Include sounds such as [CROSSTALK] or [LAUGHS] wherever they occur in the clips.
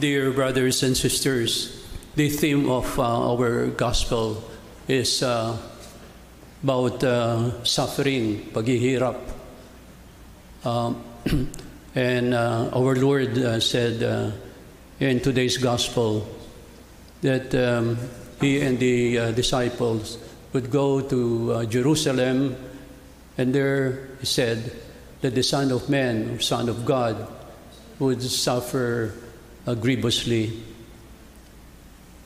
Dear brothers and sisters, the theme of uh, our gospel is uh, about uh, suffering, paghihirap. Um, [CLEARS THROAT] and uh, our Lord uh, said uh, in today's gospel that um, he and the disciples would go to Jerusalem, and there he said that the Son of Man, Son of God, would suffer uh, grievously.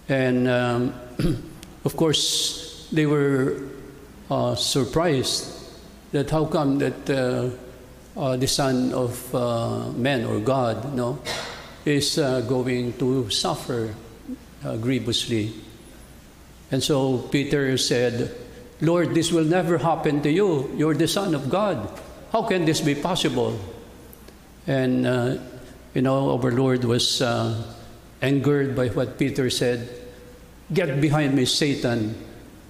And um, [CLEARS THROAT] of course, they were uh, surprised that how come that uh, uh, the Son of uh, Man or God, no, is uh, going to suffer grievously. And so Peter said, Lord, this will never happen to you. You're the Son of God. How can this be possible? And, you know, our Lord was uh, angered by what Peter said. Get behind me, Satan.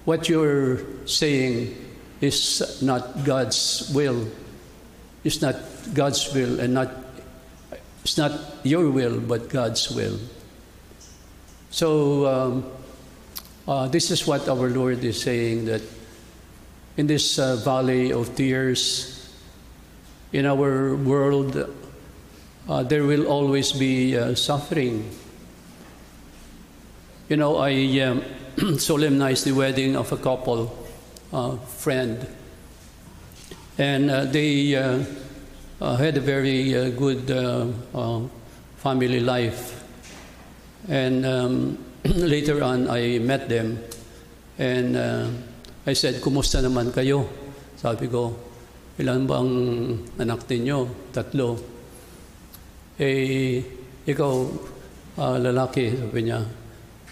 What you're saying is not God's will. It's not God's will and not it's not your will but God's will. So um, uh, this is what our Lord is saying that in this uh, valley of tears, in our world, uh, there will always be uh, suffering. You know, I um, [CLEARS THROAT] solemnized the wedding of a couple, uh, friend, and uh, they uh, uh, had a very good uh, family life. And um, [CLEARS THROAT] later on, I met them, and I said, "Kumusta naman kayo?" Sabi ko, "Ilan bang anak ninyo?" Tatlo. Eh, ikaw, uh, lalaki, sabi niya,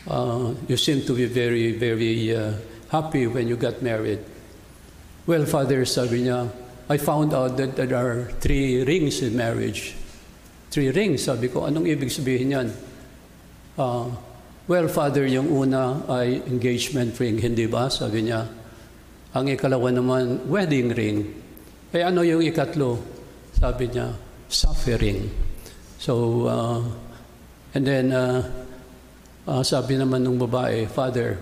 uh, you seem to be very, very uh, happy when you got married. Well, Father, sabi niya, I found out that there are three rings in marriage. Three rings, sabi ko, anong ibig sabihin yan? Uh, well, Father, yung una ay engagement ring, hindi ba? Sabi niya. Ang ikalawa naman, wedding ring. Eh ano yung ikatlo? Sabi niya, suffering. So, uh, and then, uh, uh, sabi naman ng babae, Father,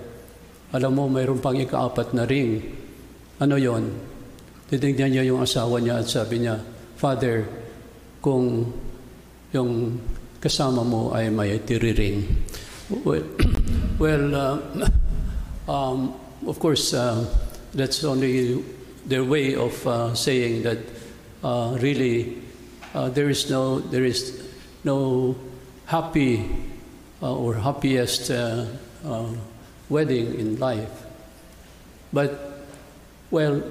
alam mo, mayroon pang ikaapat na ring. Ano yon? Titignan niya yung asawa niya at sabi niya, Father, kung yung kasama mo ay may tiriring. Well, [CLEARS THROAT] well uh, [CLEARS THROAT] um, of course, uh, that's only their way of uh, saying that uh, really uh, there is no there is no happy uh, or happiest uh, uh, wedding in life. But well,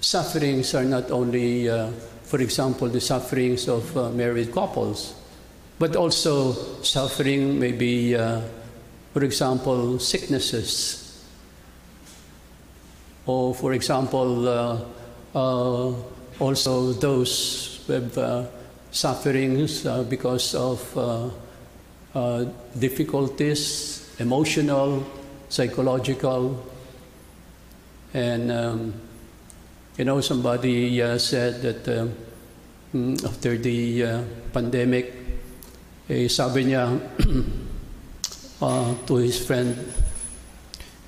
sufferings are not only, uh, for example, the sufferings of uh, married couples, but also suffering may be, uh, for example, sicknesses. Or, for example, also those with sufferings uh, because of uh, uh, difficulties, emotional, psychological, and um, you know, somebody uh, said that mm, after the pandemic, eh, sabi niya [CLEARS THROAT] to his friend,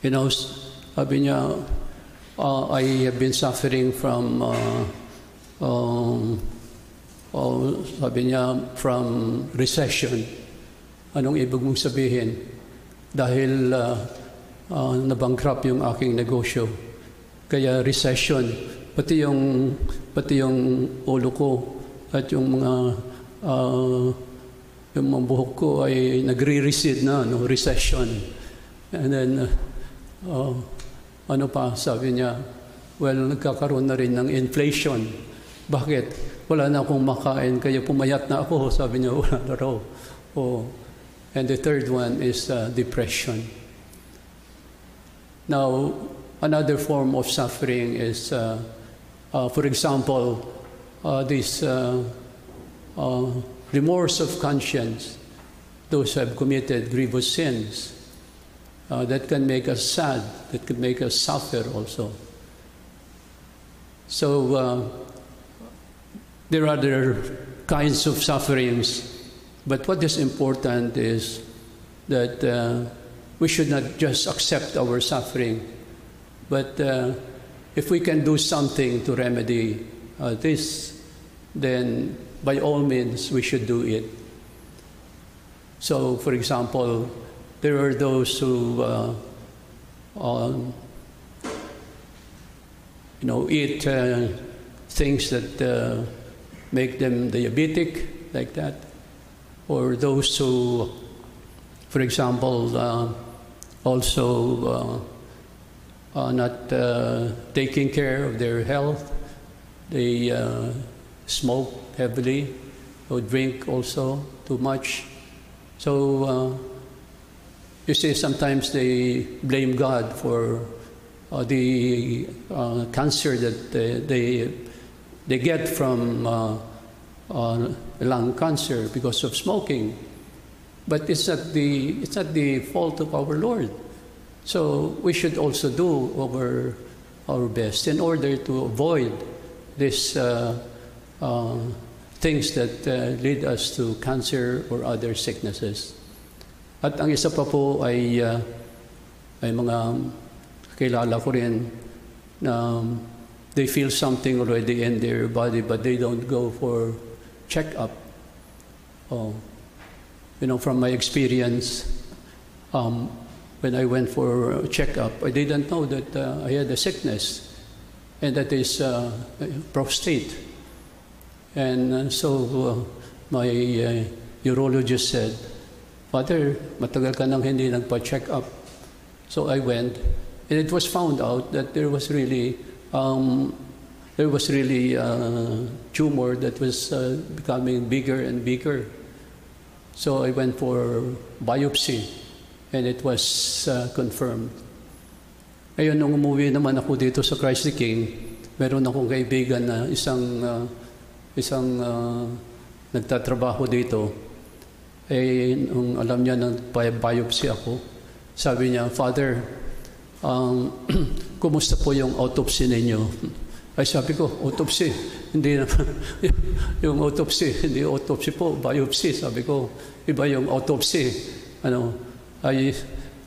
you know, sabi niya, uh, I have been suffering from, uh, um, oh, sabi niya, from recession. Anong ibig mong sabihin? Dahil uh, uh, nabankrupt yung aking negosyo. Kaya recession, pati yung pati yung ulo ko at yung mga uh, yung mga buhok ko ay nagre-recede na, no, recession. And then, uh, ano pa, sabi niya, well, nagkakaroon na rin ng inflation. Bakit? Wala na akong makain, kaya pumayat na ako. [LAUGHS] Sabi niya, wala na raw. Oh. And the third one is uh, depression. Now, another form of suffering is, uh, uh, for example, uh, this uh, uh, remorse of conscience. Those who have committed grievous sins uh, that can make us sad, that can make us suffer also. So there are other kinds of sufferings But what is important is that uh, we should not just accept our suffering, but uh, if we can do something to remedy uh, this, then by all means we should do it. So, for example, there are those who, uh, um, you know, eat uh, things that uh, make them diabetic, like that, or those who, for example, uh, also uh, are not uh, taking care of their health. They uh, smoke heavily, or drink also too much. So uh, you see, sometimes they blame God for uh, the cancer that they, they, get from uh, uh, lung cancer because of smoking. But it's not, the, it's not the fault of our Lord. So we should also do our, our best in order to avoid these uh, uh, things that uh, lead us to cancer or other sicknesses. At ang isa pa po ay, uh, ay mga kilala ko rin na they feel something already in their body but they don't go for check-up. Oh, you know, from my experience, um, when I went for a checkup, I didn't know that uh, I had a sickness, and that is uh, prostate. And uh, so uh, my uh, urologist said, Father, matagal ka nang hindi nagpa-check up. So I went, and it was found out that there was really um, there was really a tumor that was uh, becoming bigger and bigger. So I went for biopsy and it was uh, confirmed. Ngayon, nung umuwi naman ako dito sa Christ the King, meron akong kaibigan na isang, uh, isang uh, nagtatrabaho dito. Eh, nung alam niya na biopsy ako, sabi niya, Father, um, [CLEARS THROAT] kumusta po yung autopsy ninyo? Ay sabi ko, autopsy. Hindi na, [LAUGHS] yung autopsy, hindi autopsy po, biopsy. Sabi ko, iba yung autopsy. Ano, ay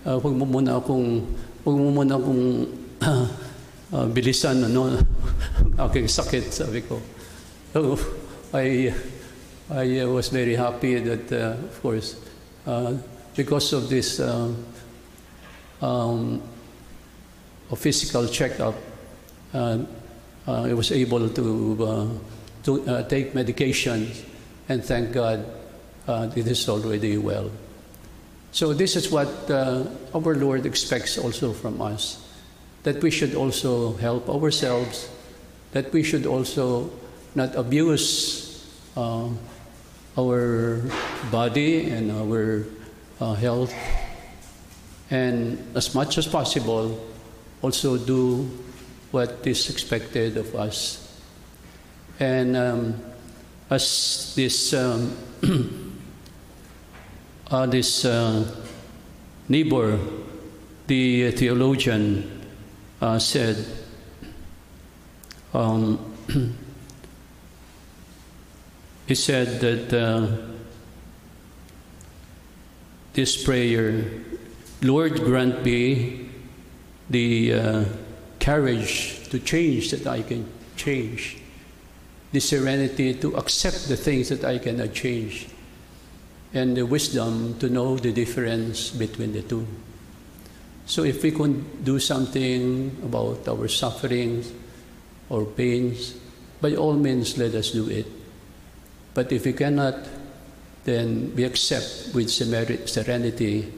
uh, huwag mo muna akong, huwag mo muna akong uh, uh, bilisan ano, [LAUGHS] aking sakit, sabi ko. So, I, I was very happy that, uh, of course, uh, because of this uh, um, a physical checkup, uh, uh, I was able to, uh, to uh, take medication, and thank God uh, it is already well. So, this is what our Lord expects also from us that we should also help ourselves, that we should also not abuse uh, our body and our uh, health, and as much as possible, also do what is expected of us. And um, as this um, [CLEARS THROAT] uh, this uh, Niebuhr, the theologian, uh, said, um, [CLEARS THROAT] he said that uh, this prayer, Lord, grant me the uh, courage to change that I can change, the serenity to accept the things that I cannot change, and the wisdom to know the difference between the two. So, if we can do something about our sufferings or pains, by all means, let us do it. But if we cannot, then we accept with serenity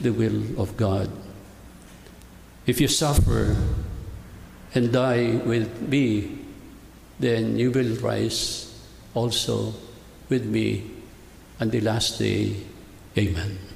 the will of God. If you suffer and die with me, then you will rise also with me on the last day. Amen.